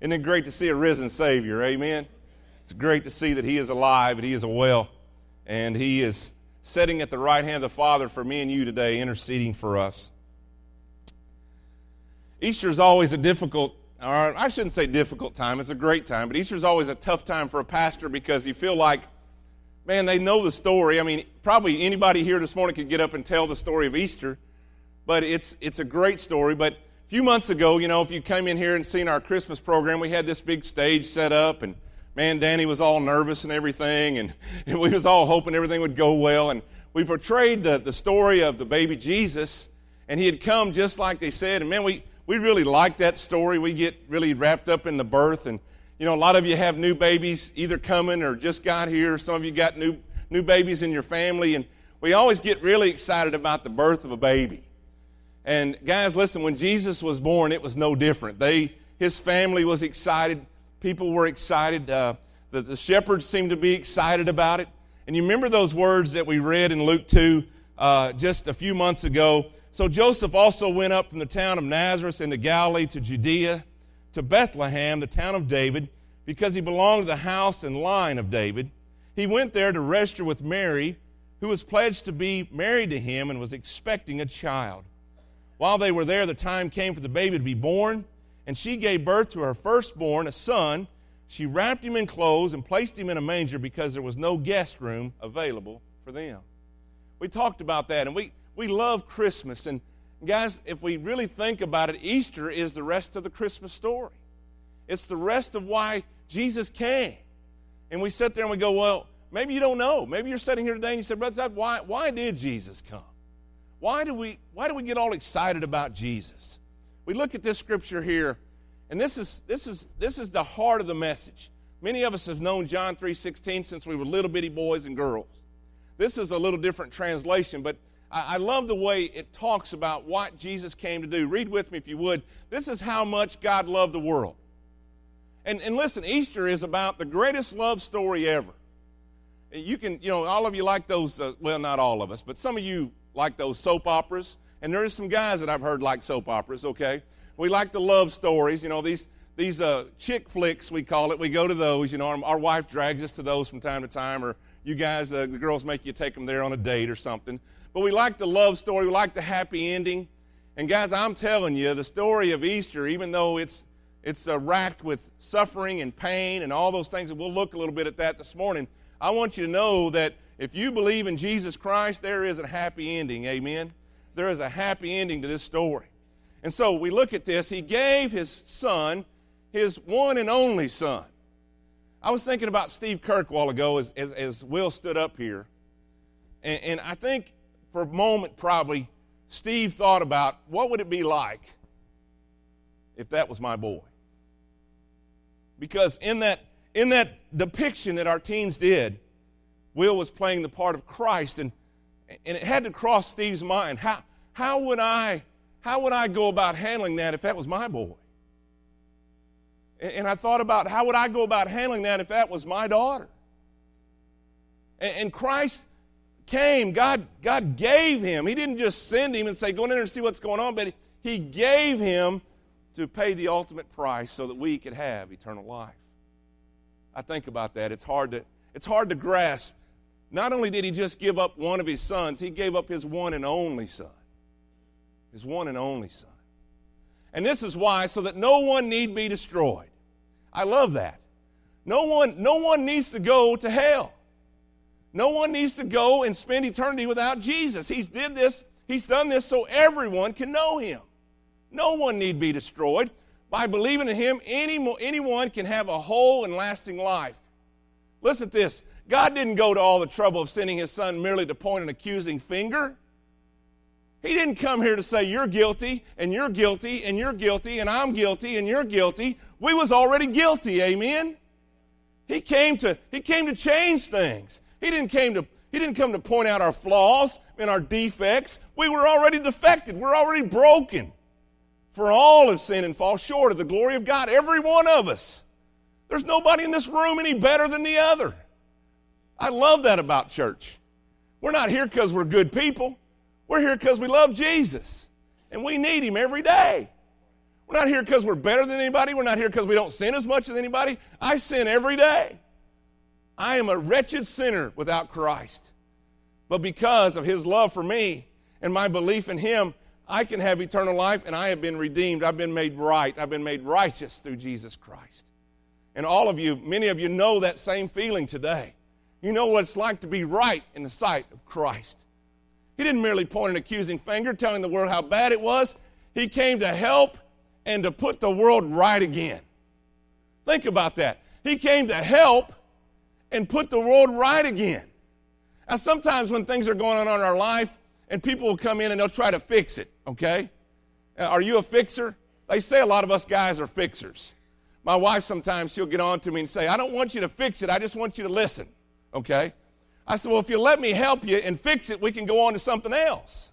Isn't it great to see a risen Savior? Amen. It's great to see that He is alive and He is well, and He is sitting at the right hand of the Father for me and you today, interceding for us. Easter is always a difficult, or I shouldn't say difficult time, it's a great time, but Easter is always a tough time for a pastor because you feel like, man, they know the story. I mean, probably anybody here this morning could get up and tell the story of Easter, but it's, it's a great story. But a few months ago, you know, if you came in here and seen our Christmas program, we had this big stage set up and man, Danny was all nervous and everything, and, and we was all hoping everything would go well. And we portrayed the, the story of the baby Jesus, and he had come just like they said. And man, we, we really like that story. We get really wrapped up in the birth. And, you know, a lot of you have new babies either coming or just got here. Some of you got new, new babies in your family. And we always get really excited about the birth of a baby. And guys, listen, when Jesus was born, it was no different. They, his family was excited people were excited. Uh, the, the shepherds seemed to be excited about it. And you remember those words that we read in Luke 2 uh, just a few months ago? So Joseph also went up from the town of Nazareth into Galilee to Judea, to Bethlehem, the town of David, because he belonged to the house and line of David. He went there to register with Mary, who was pledged to be married to him and was expecting a child. While they were there, the time came for the baby to be born and she gave birth to her firstborn, a son. She wrapped him in clothes and placed him in a manger because there was no guest room available for them. We talked about that, and we, we love Christmas. And guys, if we really think about it, Easter is the rest of the Christmas story. It's the rest of why Jesus came. And we sit there and we go, well, maybe you don't know. Maybe you're sitting here today and you said, Brother why, why did Jesus come? Why do, we, why do we get all excited about Jesus? we look at this scripture here, and this is, this is, this is the heart of the message. Many of us have known John 3.16 since we were little bitty boys and girls. This is a little different translation, but I, I love the way it talks about what Jesus came to do. Read with me if you would. This is how much God loved the world. And, and listen, Easter is about the greatest love story ever. You can, you know, all of you like those, uh, well, not all of us, but some of you like those soap operas. And there are some guys that I've heard like soap operas, okay? We like the love stories, you know, these, these uh, chick flicks, we call it. We go to those, you know, our, our wife drags us to those from time to time, or you guys, uh, the girls make you take them there on a date or something. But we like the love story, we like the happy ending. And guys, I'm telling you, the story of Easter, even though it's it's uh, racked with suffering and pain and all those things, and we'll look a little bit at that this morning. I want you to know that if you believe in Jesus Christ, there is a happy ending. Amen there is a happy ending to this story. And so we look at this. He gave his son, his one and only son. I was thinking about Steve Kirk a while ago as, as, as Will stood up here. And, and I think for a moment, probably, Steve thought about what would it be like if that was my boy? Because in that, in that depiction that our teens did, Will was playing the part of Christ, and, and it had to cross Steve's mind. How, how would I, how would I go about handling that if that was my boy? And, and I thought about how would I go about handling that if that was my daughter? And, and Christ came, God, God gave him. He didn't just send him and say, go in there and see what's going on, but he gave him to pay the ultimate price so that we could have eternal life. I think about that. It's hard to, it's hard to grasp. Not only did he just give up one of his sons, he gave up his one and only son his one and only Son. And this is why, so that no one need be destroyed. I love that. No one, no one needs to go to hell. No one needs to go and spend eternity without Jesus. He's did this, he's done this so everyone can know him. No one need be destroyed. By believing in him, any, anyone can have a whole and lasting life. Listen to this. God didn't go to all the trouble of sending his son merely to point an accusing finger. He didn't come here to say you're guilty and you're guilty and you're guilty and I'm guilty and you're guilty. We was already guilty, amen. He came to he came to change things. He didn't came to he didn't come to point out our flaws and our defects. We were already defected. We're already broken. For all have sinned and fall short of the glory of God, every one of us. There's nobody in this room any better than the other. I love that about church. We're not here because we're good people. We're here because we love Jesus and we need Him every day. We're not here because we're better than anybody. We're not here because we don't sin as much as anybody. I sin every day. I am a wretched sinner without Christ. But because of his love for me and my belief in him, I can have eternal life and I have been redeemed. I've been made right. I've been made righteous through Jesus Christ. And all of you, many of you know that same feeling today. You know what it's like to be right in the sight of Christ. He didn't merely point an accusing finger telling the world how bad it was, He came to help and to put the world right again. Think about that. He came to help and put the world right again. Now, sometimes when things are going on in our life and people will come in and they'll try to fix it, okay? Uh, are you a fixer? They say a lot of us guys are fixers. My wife sometimes she'll get on to me and say, I don't want you to fix it, I just want you to listen, okay? I said, Well, if you let me help you and fix it, we can go on to something else.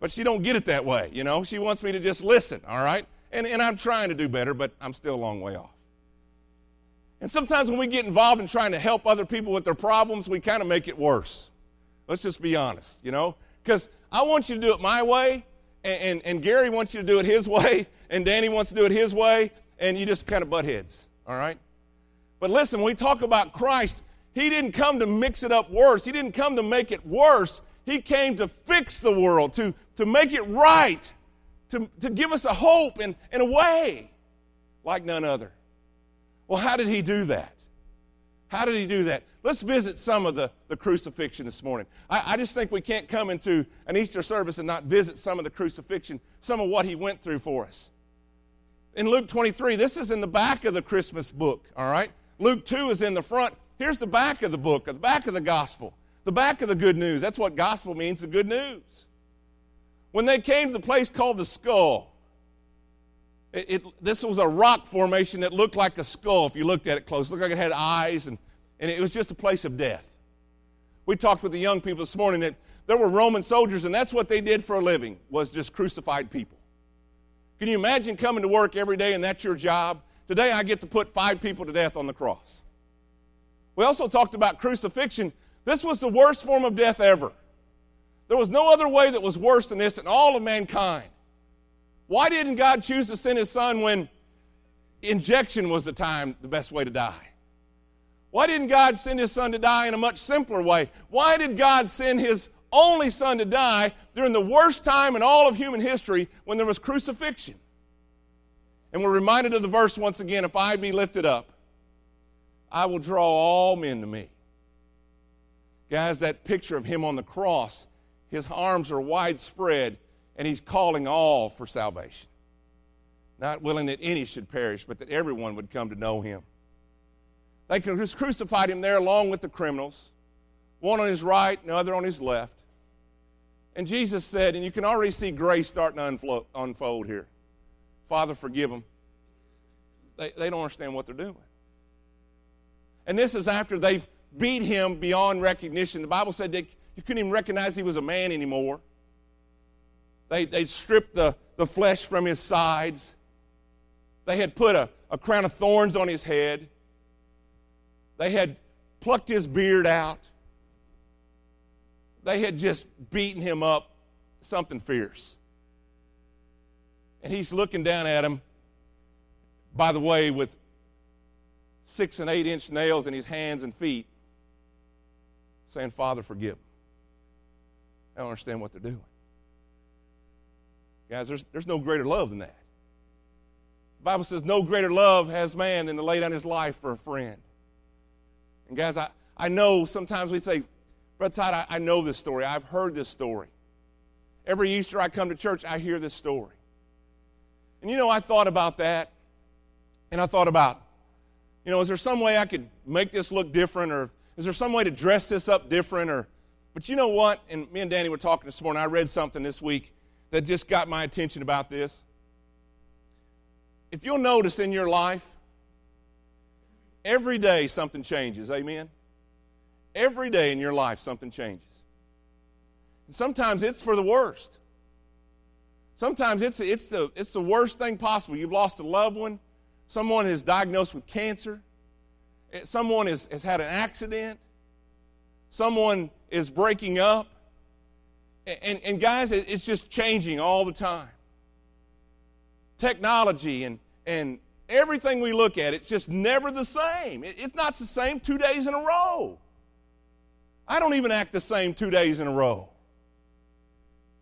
But she don't get it that way, you know. She wants me to just listen, all right? And, and I'm trying to do better, but I'm still a long way off. And sometimes when we get involved in trying to help other people with their problems, we kind of make it worse. Let's just be honest, you know? Because I want you to do it my way, and, and, and, Gary wants you to do it his way, and Danny wants to do it his way, and you just kind of butt heads, all right? But listen, when we talk about Christ, he didn't come to mix it up worse. He didn't come to make it worse. He came to fix the world, to, to make it right, to, to give us a hope and, and a way like none other. Well, how did he do that? How did he do that? Let's visit some of the, the crucifixion this morning. I, I just think we can't come into an Easter service and not visit some of the crucifixion, some of what he went through for us. In Luke 23, this is in the back of the Christmas book, all right? Luke 2 is in the front. Here's the back of the book, the back of the gospel, the back of the good news. That's what gospel means, the good news. When they came to the place called the skull, it, it, this was a rock formation that looked like a skull if you looked at it close. It looked like it had eyes, and, and it was just a place of death. We talked with the young people this morning that there were Roman soldiers, and that's what they did for a living, was just crucified people. Can you imagine coming to work every day and that's your job? Today I get to put five people to death on the cross. We also talked about crucifixion. This was the worst form of death ever. There was no other way that was worse than this in all of mankind. Why didn't God choose to send his son when injection was the time, the best way to die? Why didn't God send his son to die in a much simpler way? Why did God send his only son to die during the worst time in all of human history when there was crucifixion? And we're reminded of the verse once again if I be lifted up, I will draw all men to me. Guys, that picture of him on the cross, his arms are widespread, and he's calling all for salvation. Not willing that any should perish, but that everyone would come to know him. They crucified him there along with the criminals, one on his right and the other on his left. And Jesus said, and you can already see grace starting to unfold here Father, forgive them. They, they don't understand what they're doing. And this is after they've beat him beyond recognition. The Bible said that you couldn't even recognize he was a man anymore. They, they stripped the, the flesh from his sides. They had put a, a crown of thorns on his head. They had plucked his beard out. They had just beaten him up something fierce. And he's looking down at him, by the way, with six and eight inch nails in his hands and feet, saying, Father, forgive them. I don't understand what they're doing. Guys, there's, there's no greater love than that. The Bible says, No greater love has man than to lay down his life for a friend. And guys, I, I know sometimes we say, Brother Todd, I, I know this story. I've heard this story. Every Easter I come to church, I hear this story. And you know, I thought about that, and I thought about you know, is there some way I could make this look different or is there some way to dress this up different or but you know what? And me and Danny were talking this morning. I read something this week that just got my attention about this. If you'll notice in your life, every day something changes. Amen. Every day in your life something changes. And sometimes it's for the worst. Sometimes it's, it's, the, it's the worst thing possible. You've lost a loved one someone is diagnosed with cancer, someone is, has had an accident, someone is breaking up. And, and guys, it's just changing all the time. technology and, and everything we look at, it's just never the same. It's not the same two days in a row. I don't even act the same two days in a row.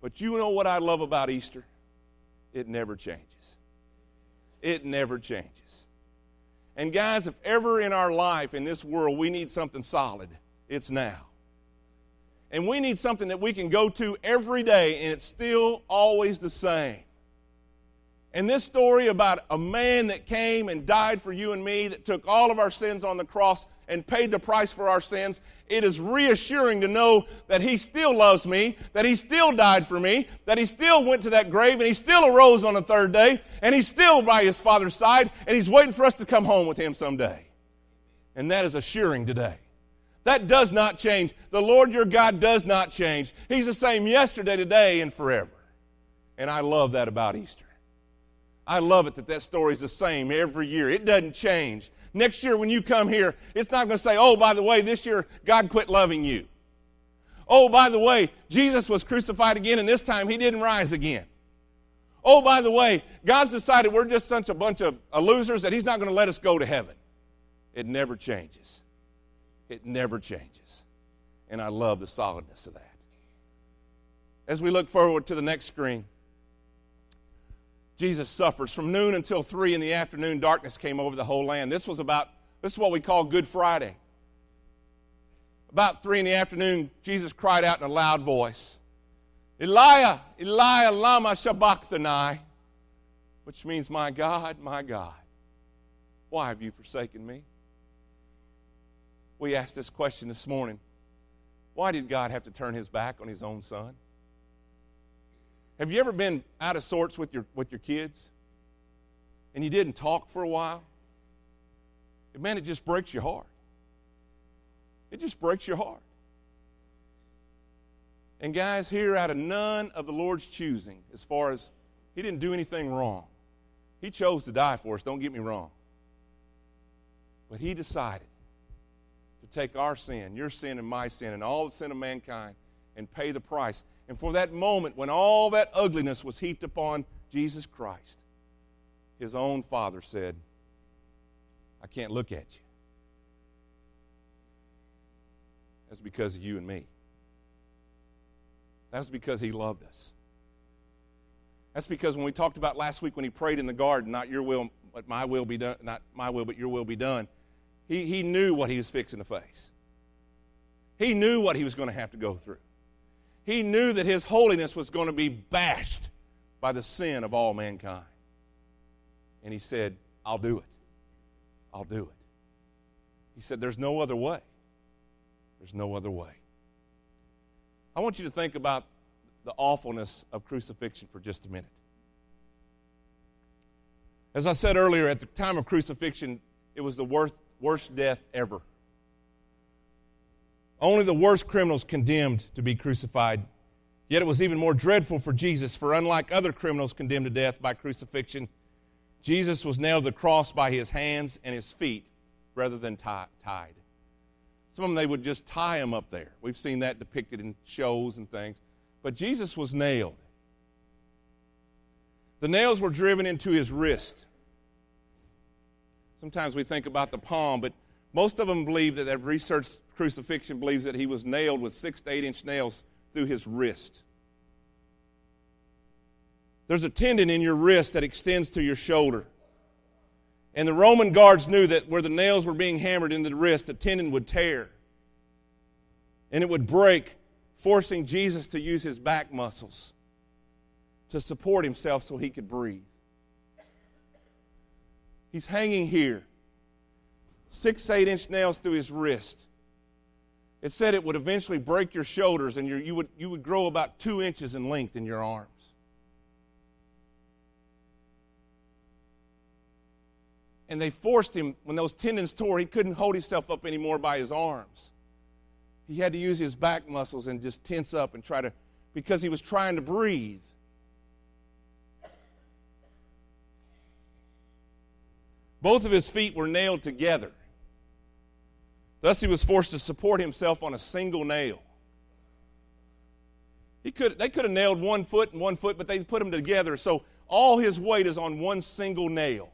But you know what I love about Easter? It never changes. It never changes. And guys, if ever in our life, in this world, we need something solid, it's now. And we need something that we can go to every day, and it's still always the same. And this story about a man that came and died for you and me, that took all of our sins on the cross and paid the price for our sins, it is reassuring to know that He still loves me, that He still died for me, that He still went to that grave, and He still arose on the third day, and He's still by His Father's side, and He's waiting for us to come home with Him someday. And that is assuring today. That does not change. The Lord your God does not change. He's the same yesterday, today, and forever. And I love that about Easter. I love it that that story is the same every year. It doesn't change. Next year, when you come here, it's not going to say, oh, by the way, this year God quit loving you. Oh, by the way, Jesus was crucified again, and this time he didn't rise again. Oh, by the way, God's decided we're just such a bunch of losers that he's not going to let us go to heaven. It never changes. It never changes. And I love the solidness of that. As we look forward to the next screen, Jesus suffers. From noon until 3 in the afternoon, darkness came over the whole land. This was about, this is what we call Good Friday. About 3 in the afternoon, Jesus cried out in a loud voice, Elijah, Elijah, lama sabachthani, which means, My God, my God, why have you forsaken me? We asked this question this morning. Why did God have to turn his back on his own son? Have you ever been out of sorts with your, with your kids and you didn't talk for a while? Man, it just breaks your heart. It just breaks your heart. And guys, here out of none of the Lord's choosing, as far as He didn't do anything wrong, He chose to die for us, don't get me wrong. But He decided to take our sin, your sin and my sin, and all the sin of mankind, and pay the price. And for that moment when all that ugliness was heaped upon Jesus Christ, his own father said, I can't look at you. That's because of you and me. That's because he loved us. That's because when we talked about last week when he prayed in the garden, not your will, but my will be done, not my will, but your will be done, he, he knew what he was fixing to face. He knew what he was going to have to go through. He knew that his holiness was going to be bashed by the sin of all mankind. And he said, I'll do it. I'll do it. He said, There's no other way. There's no other way. I want you to think about the awfulness of crucifixion for just a minute. As I said earlier, at the time of crucifixion, it was the worst, worst death ever. Only the worst criminals condemned to be crucified. Yet it was even more dreadful for Jesus, for unlike other criminals condemned to death by crucifixion, Jesus was nailed to the cross by his hands and his feet rather than tie, tied. Some of them, they would just tie him up there. We've seen that depicted in shows and things. But Jesus was nailed. The nails were driven into his wrist. Sometimes we think about the palm, but most of them believe that that research crucifixion believes that he was nailed with six to eight inch nails through his wrist. There's a tendon in your wrist that extends to your shoulder. And the Roman guards knew that where the nails were being hammered into the wrist, the tendon would tear. And it would break, forcing Jesus to use his back muscles to support himself so he could breathe. He's hanging here, six, eight inch nails through his wrist. It said it would eventually break your shoulders and you, would, you would grow about two inches in length in your arms. And they forced him, when those tendons tore, he couldn't hold himself up anymore by his arms. He had to use his back muscles and just tense up and try to, because he was trying to breathe. Both of his feet were nailed together. Thus, he was forced to support himself on a single nail. He could, they could have nailed one foot and one foot, but they put them together. So All his weight is on one single nail.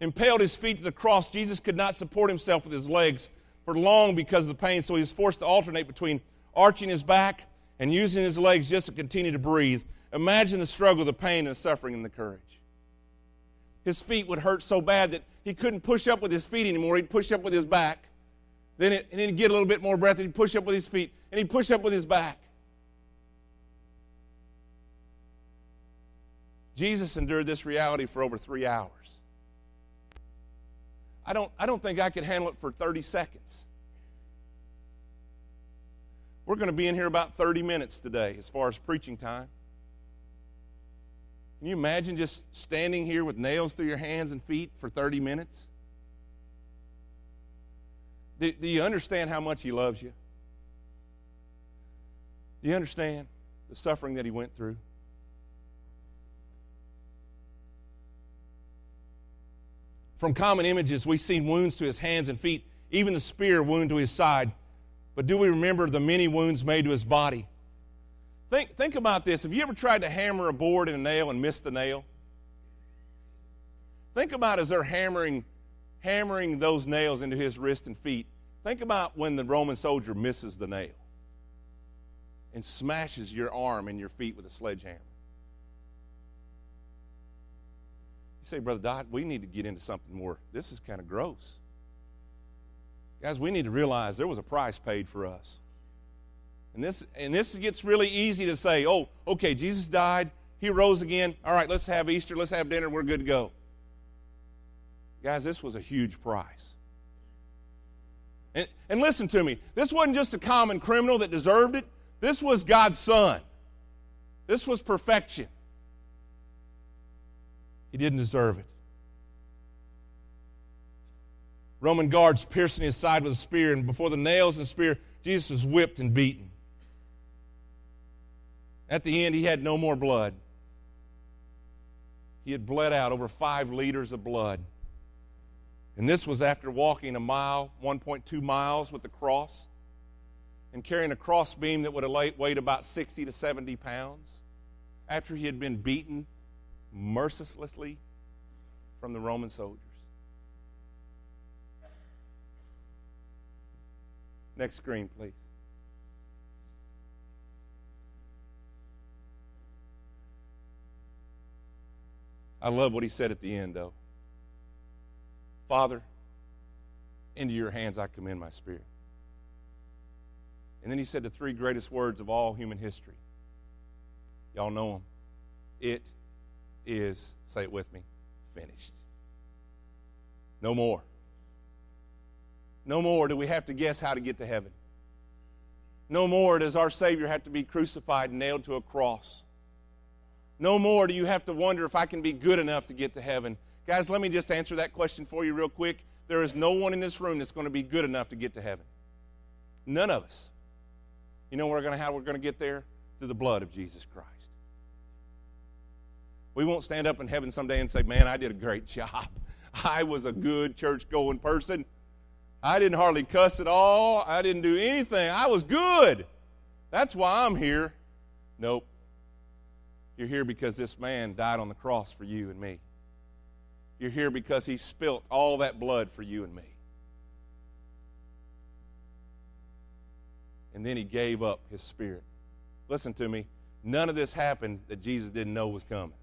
Impaled his feet to the cross, Jesus could not support himself with his legs for long because of the pain, so he was forced to alternate between arching his back and using his legs just to continue to breathe. Imagine the struggle, the pain, and the suffering, and the courage. His feet would hurt so bad that he couldn't push up with his feet anymore. He'd push up with his back. Then, it, and then he'd get a little bit more breath, and he'd push up with his feet, and he'd push up with his back. Jesus endured this reality for over three hours. I don't, I don't think I could handle it for 30 seconds. We're going to be in here about 30 minutes today as far as preaching time. Can you imagine just standing here with nails through your hands and feet for 30 minutes? Do, do you understand how much He loves you? Do you understand the suffering that He went through? From common images, we see wounds to his hands and feet, even the spear wound to his side. But do we remember the many wounds made to his body? Think, think about this. Have you ever tried to hammer a board in a nail and missed the nail? Think about as they're hammering, hammering those nails into his wrist and feet. Think about when the Roman soldier misses the nail and smashes your arm and your feet with a sledgehammer. You say, Brother Todd, we need to get into something more. This is kind of gross. Guys, we need to realize there was a price paid for us. And this, and this gets really easy to say, oh, okay, Jesus died, he rose again. All right, let's have Easter, let's have dinner, we're good to go. Guys, this was a huge price. And, and listen to me, this wasn't just a common criminal that deserved it, this was God's Son. This was perfection. He didn't deserve it. Roman guards piercing his side with a spear, and before the nails and spear, Jesus was whipped and beaten. At the end, he had no more blood. He had bled out over five liters of blood. And this was after walking a mile, 1.2 miles with the cross, and carrying a cross beam that would have weighed about 60 to 70 pounds, after he had been beaten mercilessly from the Roman soldiers. Next screen, please. I love what he said at the end, though. Father, into your hands I commend my spirit. And then he said the three greatest words of all human history. Y'all know them. It is, say it with me, finished. No more. No more do we have to guess how to get to heaven. No more does our Savior have to be crucified and nailed to a cross. No more do you have to wonder if I can be good enough to get to heaven. Guys, let me just answer that question for you real quick. There is no one in this room that's going to be good enough to get to heaven. None of us. You know we're going to how we're going to get there? Through the blood of Jesus Christ. We won't stand up in heaven someday and say, Man, I did a great job. I was a good church going person. I didn't hardly cuss at all. I didn't do anything. I was good. That's why I'm here. Nope. You're here because this man died on the cross for you and me. You're here because he spilt all that blood for you and me. And then he gave up his spirit. Listen to me. None of this happened that Jesus didn't know was coming.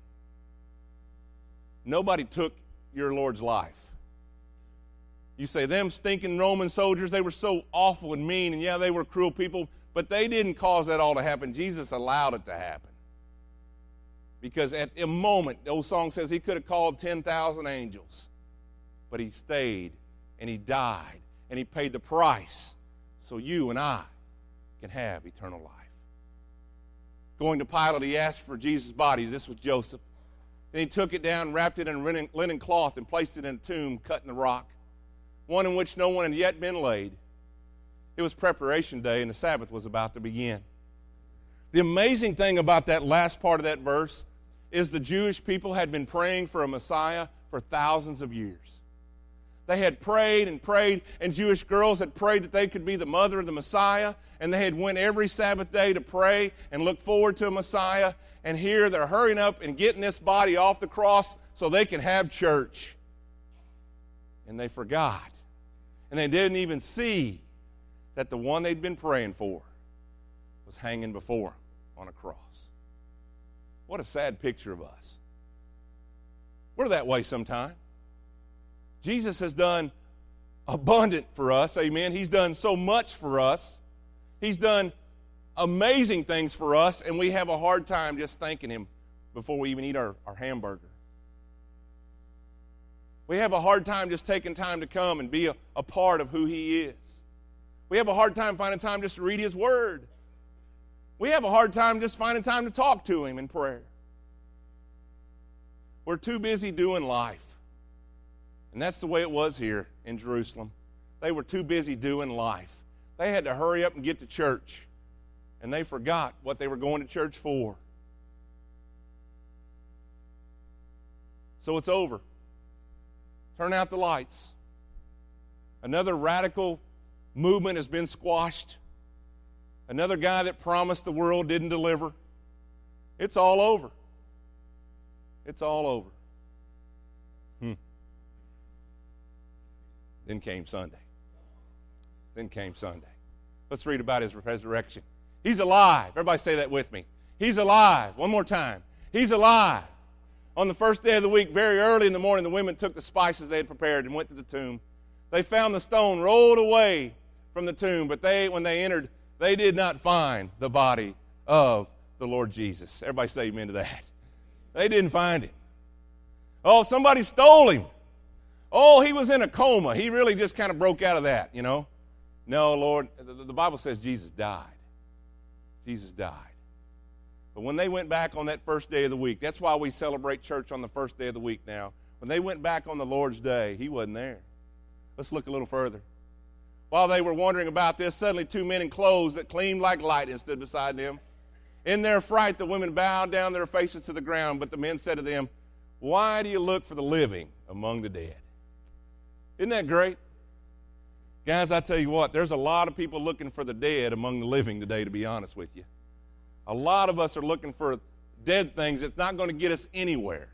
Nobody took your Lord's life. You say, them stinking Roman soldiers, they were so awful and mean, and yeah, they were cruel people, but they didn't cause that all to happen. Jesus allowed it to happen. Because at a moment, the old song says he could have called 10,000 angels, but he stayed and he died and he paid the price so you and I can have eternal life. Going to Pilate, he asked for Jesus' body. This was Joseph. Then he took it down, wrapped it in linen cloth, and placed it in a tomb cut in the rock, one in which no one had yet been laid. It was preparation day, and the Sabbath was about to begin. The amazing thing about that last part of that verse is the Jewish people had been praying for a Messiah for thousands of years. They had prayed and prayed, and Jewish girls had prayed that they could be the mother of the Messiah, and they had went every Sabbath day to pray and look forward to a Messiah. And here they're hurrying up and getting this body off the cross so they can have church. And they forgot. And they didn't even see that the one they'd been praying for was hanging before them on a cross. What a sad picture of us. We're that way sometimes. Jesus has done abundant for us. Amen. He's done so much for us. He's done amazing things for us, and we have a hard time just thanking Him before we even eat our, our hamburger. We have a hard time just taking time to come and be a, a part of who He is. We have a hard time finding time just to read His Word. We have a hard time just finding time to talk to Him in prayer. We're too busy doing life. And that's the way it was here in Jerusalem. They were too busy doing life. They had to hurry up and get to church. And they forgot what they were going to church for. So it's over. Turn out the lights. Another radical movement has been squashed. Another guy that promised the world didn't deliver. It's all over. It's all over. Hmm. Then came Sunday. Then came Sunday. Let's read about his resurrection. He's alive. Everybody say that with me. He's alive. One more time. He's alive. On the first day of the week, very early in the morning, the women took the spices they had prepared and went to the tomb. They found the stone rolled away from the tomb, but they, when they entered, they did not find the body of the Lord Jesus. Everybody say amen to that. They didn't find him. Oh, somebody stole him. Oh, he was in a coma. He really just kind of broke out of that, you know. No, Lord, the Bible says Jesus died. Jesus died. But when they went back on that first day of the week, that's why we celebrate church on the first day of the week now. When they went back on the Lord's day, he wasn't there. Let's look a little further. While they were wondering about this, suddenly two men in clothes that gleamed like lightning stood beside them. In their fright, the women bowed down their faces to the ground, but the men said to them, Why do you look for the living among the dead? Isn't that great? Guys, I tell you what, there's a lot of people looking for the dead among the living today, to be honest with you. A lot of us are looking for dead things that's not going to get us anywhere.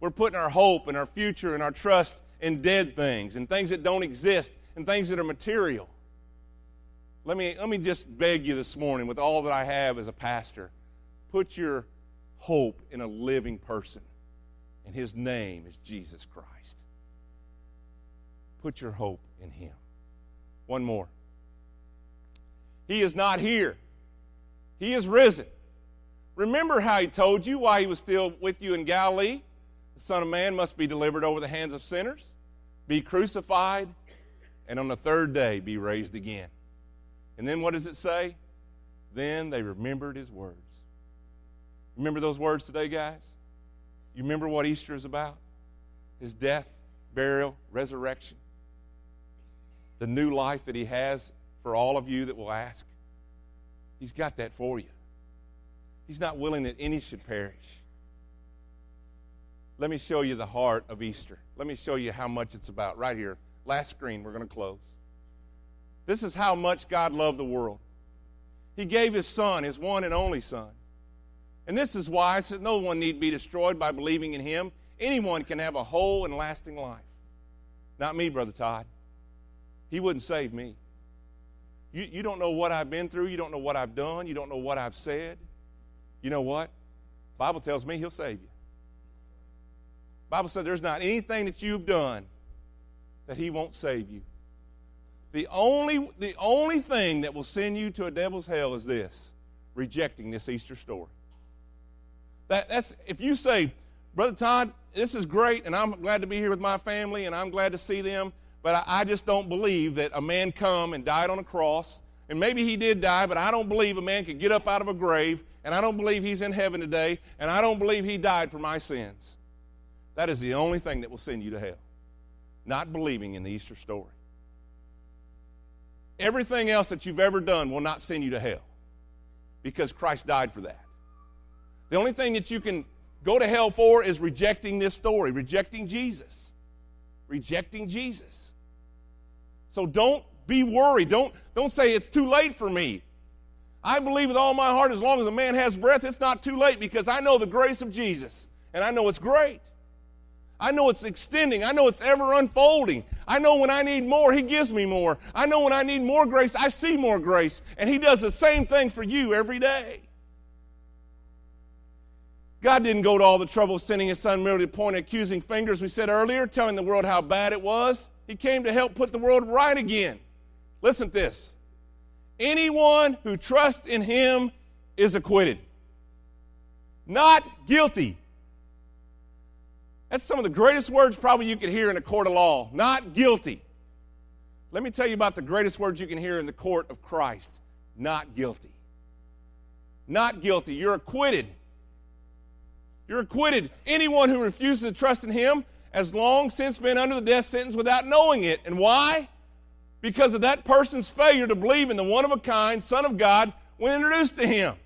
We're putting our hope and our future and our trust in dead things and things that don't exist and things that are material. Let me, let me just beg you this morning, with all that I have as a pastor, put your hope in a living person, and his name is Jesus Christ. Put your hope in Him. One more. He is not here, He is risen. Remember how He told you while He was still with you in Galilee? The Son of Man must be delivered over the hands of sinners, be crucified, and on the third day be raised again. And then what does it say? Then they remembered His words. Remember those words today, guys? You remember what Easter is about? His death, burial, resurrection the new life that He has for all of you that will ask, He's got that for you. He's not willing that any should perish. Let me show you the heart of Easter. Let me show you how much it's about. Right here, last screen, we're going to close. This is how much God loved the world. He gave His Son, His one and only Son. And this is why I said no one need be destroyed by believing in Him. Anyone can have a whole and lasting life. Not me, Brother Todd. He wouldn't save me. You, you don't know what I've been through. You don't know what I've done. You don't know what I've said. You know what? Bible tells me he'll save you. Bible said there's not anything that you've done that he won't save you. The only, the only thing that will send you to a devil's hell is this rejecting this Easter story. That, that's if you say, Brother Todd, this is great, and I'm glad to be here with my family, and I'm glad to see them. But I, just don't believe that a man come and died on a cross. And maybe he did die, but I don't believe a man could get up out of a grave. And I don't believe he's in heaven today. And I don't believe he died for my sins. That is the only thing that will send you to hell. Not believing in the Easter story. Everything else that you've ever done will not send you to hell because Christ died for that. The only thing that you can go to hell for is rejecting this story, rejecting Jesus. rejecting Jesus. So don't be worried. Don't, don't say it's too late for me. I believe with all my heart, as long as a man has breath, it's not too late because I know the grace of Jesus and I know it's great. I know it's extending. I know it's ever unfolding. I know when I need more, He gives me more. I know when I need more grace, I see more grace. And He does the same thing for you every day. God didn't go to all the trouble of sending His Son merely to point accusing fingers, we said earlier, telling the world how bad it was. He came to help put the world right again. Listen to this anyone who trusts in Him is acquitted, not guilty. That's some of the greatest words probably you could hear in a court of law. Not guilty. Let me tell you about the greatest words you can hear in the court of Christ. Not guilty. Not guilty. You're acquitted. You're acquitted. Anyone who refuses to trust in Him has long since been under the death sentence without knowing it. And why? Because of that person's failure to believe in the one of a kind Son of God when introduced to Him.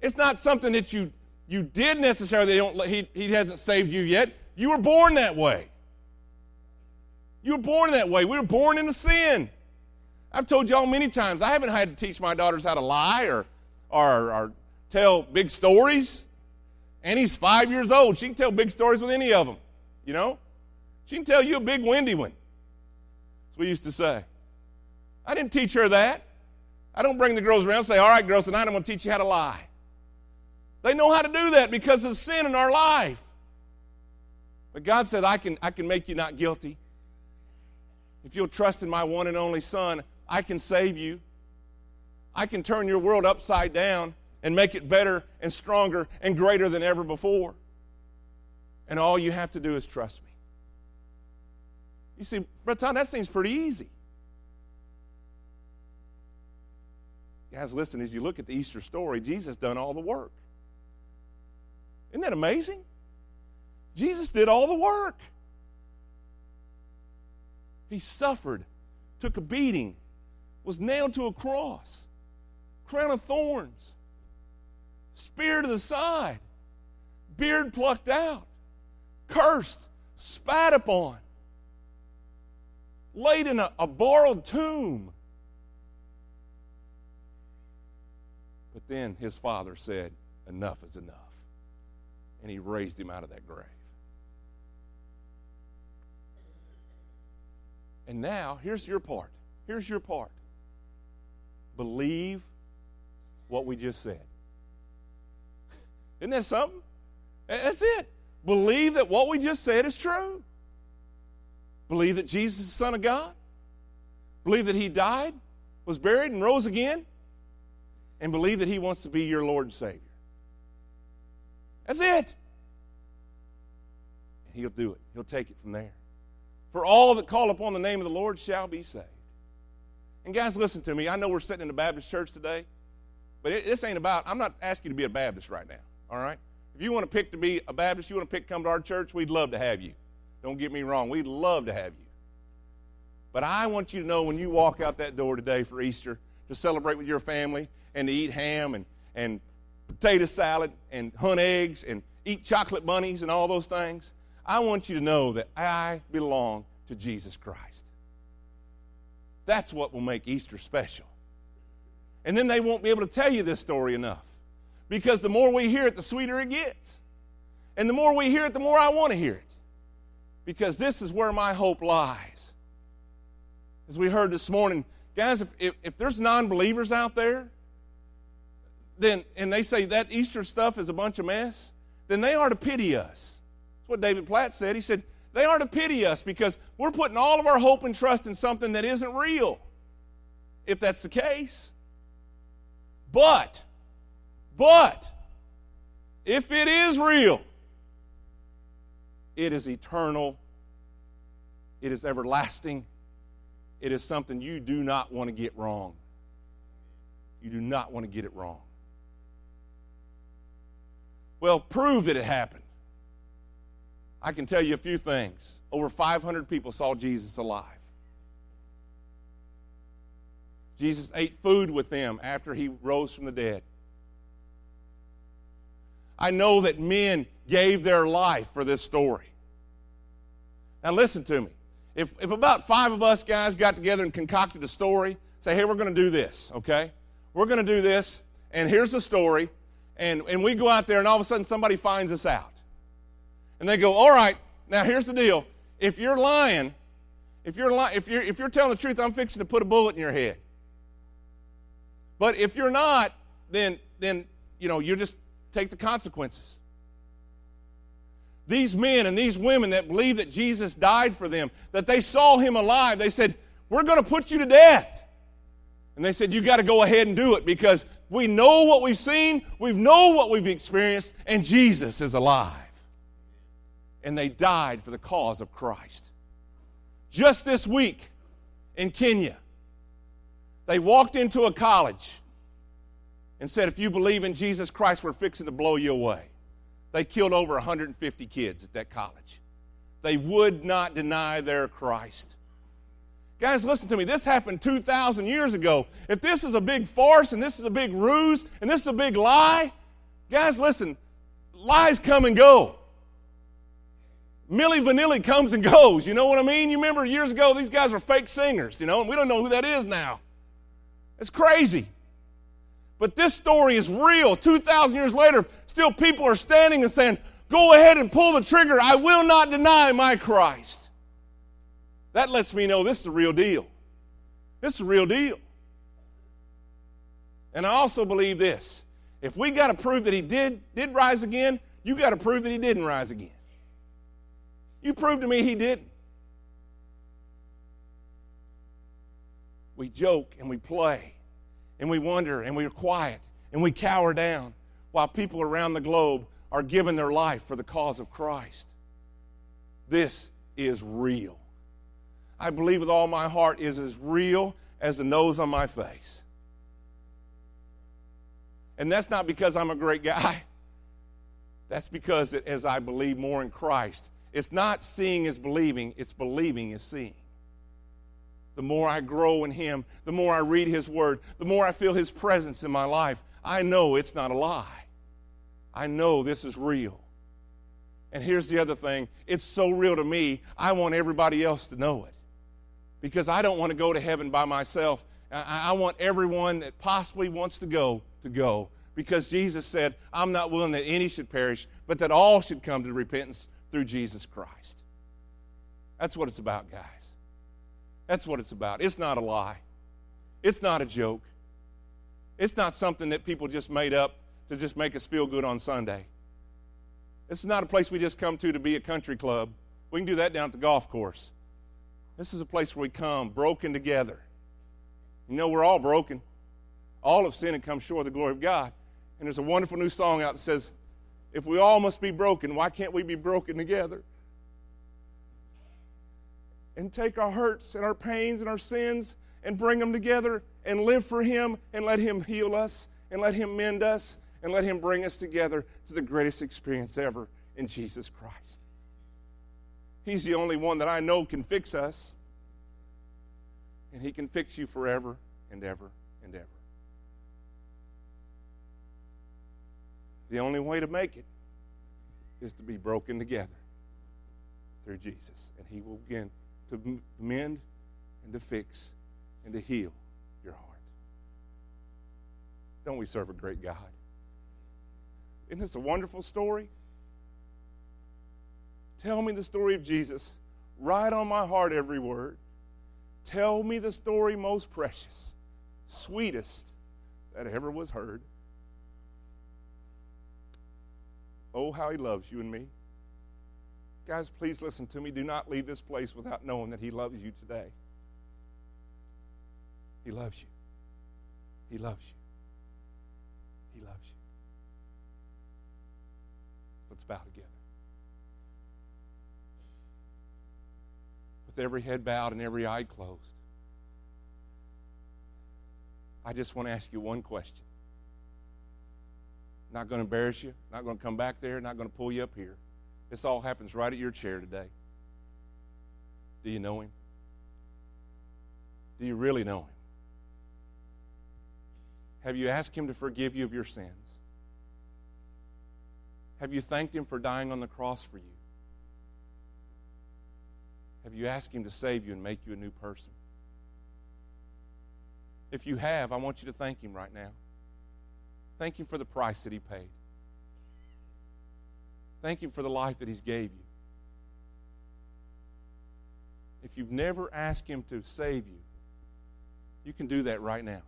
It's not something that you you did necessarily, don't, he, he hasn't saved you yet. You were born that way. You were born that way. We were born into sin. I've told y'all many times, I haven't had to teach my daughters how to lie or, or, or tell big stories. And he's five years old. She can tell big stories with any of them, you know? She can tell you a big windy one. That's what we used to say. I didn't teach her that. I don't bring the girls around and say, all right, girls, tonight I'm going to teach you how to lie. They know how to do that because of sin in our life. But God said, I can, I can make you not guilty. If you'll trust in my one and only Son, I can save you. I can turn your world upside down and make it better and stronger and greater than ever before. And all you have to do is trust me. You see, Brother Tom, that seems pretty easy. Guys, listen, as you look at the Easter story, Jesus done all the work. Isn't that amazing? Jesus did all the work. He suffered, took a beating, was nailed to a cross, crown of thorns, spear to the side, beard plucked out, cursed, spat upon, laid in a, a borrowed tomb. But then his father said, Enough is enough and he raised him out of that grave. And now, here's your part. Here's your part. Believe what we just said. Isn't that something? That's it. Believe that what we just said is true. Believe that Jesus is the Son of God. Believe that He died, was buried, and rose again. And believe that He wants to be your Lord and Savior. That's it. He'll do it. He'll take it from there. For all that call upon the name of the Lord shall be saved. And guys, listen to me. I know we're sitting in a Baptist church today, but it, this ain't about, I'm not asking you to be a Baptist right now, all right? If you want to pick to be a Baptist, you want to pick come to our church, we'd love to have you. Don't get me wrong, we'd love to have you. But I want you to know when you walk out that door today for Easter to celebrate with your family and to eat ham and, and potato salad and hunt eggs and eat chocolate bunnies and all those things, I want you to know that I belong to Jesus Christ. That's what will make Easter special. And then they won't be able to tell you this story enough. Because the more we hear it, the sweeter it gets. And the more we hear it, the more I want to hear it. Because this is where my hope lies. As we heard this morning, guys, if, if, if there's non believers out there, then and they say that Easter stuff is a bunch of mess, then they are to pity us. That's what David Platt said. He said, they are to pity us because we're putting all of our hope and trust in something that isn't real, if that's the case. But, but, if it is real, it is eternal, it is everlasting, it is something you do not want to get wrong. You do not want to get it wrong. Well, prove that it happened. I can tell you a few things. Over 500 people saw Jesus alive. Jesus ate food with them after he rose from the dead. I know that men gave their life for this story. Now, listen to me. If, if about five of us guys got together and concocted a story, say, hey, we're going to do this, okay? We're going to do this, and here's the story, and, and we go out there, and all of a sudden somebody finds us out. And they go, all right, now here's the deal. If you're lying, if you're, li- if you're, if you're telling the truth, I'm fixing to put a bullet in your head. But if you're not, then, then you know, you just take the consequences. These men and these women that believe that Jesus died for them, that they saw him alive, they said, We're going to put you to death. And they said, You got to go ahead and do it because we know what we've seen, we know what we've experienced, and Jesus is alive. And they died for the cause of Christ. Just this week in Kenya, they walked into a college and said, If you believe in Jesus Christ, we're fixing to blow you away. They killed over 150 kids at that college. They would not deny their Christ. Guys, listen to me. This happened 2,000 years ago. If this is a big farce and this is a big ruse and this is a big lie, guys, listen, lies come and go. Milli Vanilli comes and goes. You know what I mean? You remember years ago, these guys were fake singers, you know, and we don't know who that is now. It's crazy. But this story is real. 2,000 years later, still people are standing and saying, Go ahead and pull the trigger. I will not deny my Christ. That lets me know this is a real deal. This is a real deal. And I also believe this. If we got to prove that he did, did rise again, you got to prove that he didn't rise again. You prove to me he didn't. We joke and we play and we wonder and we're quiet and we cower down while people around the globe are giving their life for the cause of Christ. This is real. I believe with all my heart is as real as the nose on my face. And that's not because I'm a great guy. That's because as I believe more in Christ, it's not seeing is believing, it's believing is seeing the more I grow in Him, the more I read His Word, the more I feel His presence in my life, I know it's not a lie. I know this is real. And here's the other thing it's so real to me, I want everybody else to know it. Because I don't want to go to heaven by myself. I, want everyone that possibly wants to go to go. Because Jesus said, I'm not willing that any should perish, but that all should come to repentance through Jesus Christ. That's what it's about, guys. That's what it's about. It's not a lie, it's not a joke. It's not something that people just made up to just make us feel good on Sunday. This is not a place we just come to to be a country club. We can do that down at the golf course. This is a place where we come broken together. You know, we're all broken. All have sinned and come short of the glory of God. And there's a wonderful new song out that says, If we all must be broken, why can't we be broken together? and take our hurts and our pains and our sins and bring them together and live for Him and let Him heal us and let Him mend us and let Him bring us together to the greatest experience ever in Jesus Christ. He's the only one that I know can fix us, and He can fix you forever and ever and ever. The only way to make it is to be broken together through Jesus, and He will begin to mend and to fix and to heal your heart. Don't we serve a great God? Isn't this a wonderful story? Tell me the story of Jesus. Write on my heart every word. Tell me the story most precious, sweetest that ever was heard. Oh, how he loves you and me. Guys, please listen to me. Do not leave this place without knowing that He loves you today. He loves you. He loves you. He loves you. Let's bow together. With every head bowed and every eye closed, I just want to ask you one question. Not going to embarrass you, not going to come back there, not going to pull you up here. This all happens right at your chair today. Do you know him? Do you really know him? Have you asked him to forgive you of your sins? Have you thanked him for dying on the cross for you? Have you asked Him to save you and make you a new person? If you have, I want you to thank Him right now. Thank Him for the price that He paid. Thank Him for the life that He's gave you. If you've never asked Him to save you, you can do that right now.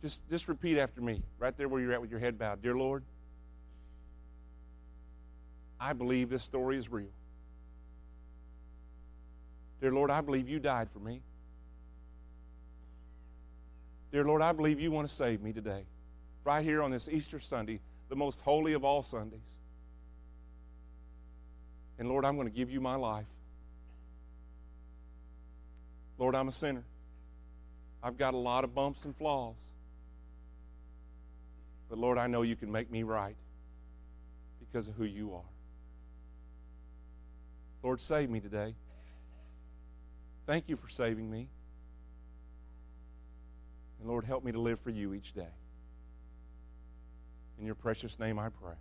Just, just repeat after me, right there where you're at with your head bowed. Dear Lord, I believe this story is real. Dear Lord, I believe you died for me. Dear Lord, I believe you want to save me today, right here on this Easter Sunday, the most holy of all Sundays. And Lord, I'm going to give you my life. Lord, I'm a sinner. I've got a lot of bumps and flaws. But Lord, I know you can make me right because of who you are. Lord, save me today. Thank you for saving me. And Lord, help me to live for you each day. In your precious name I pray.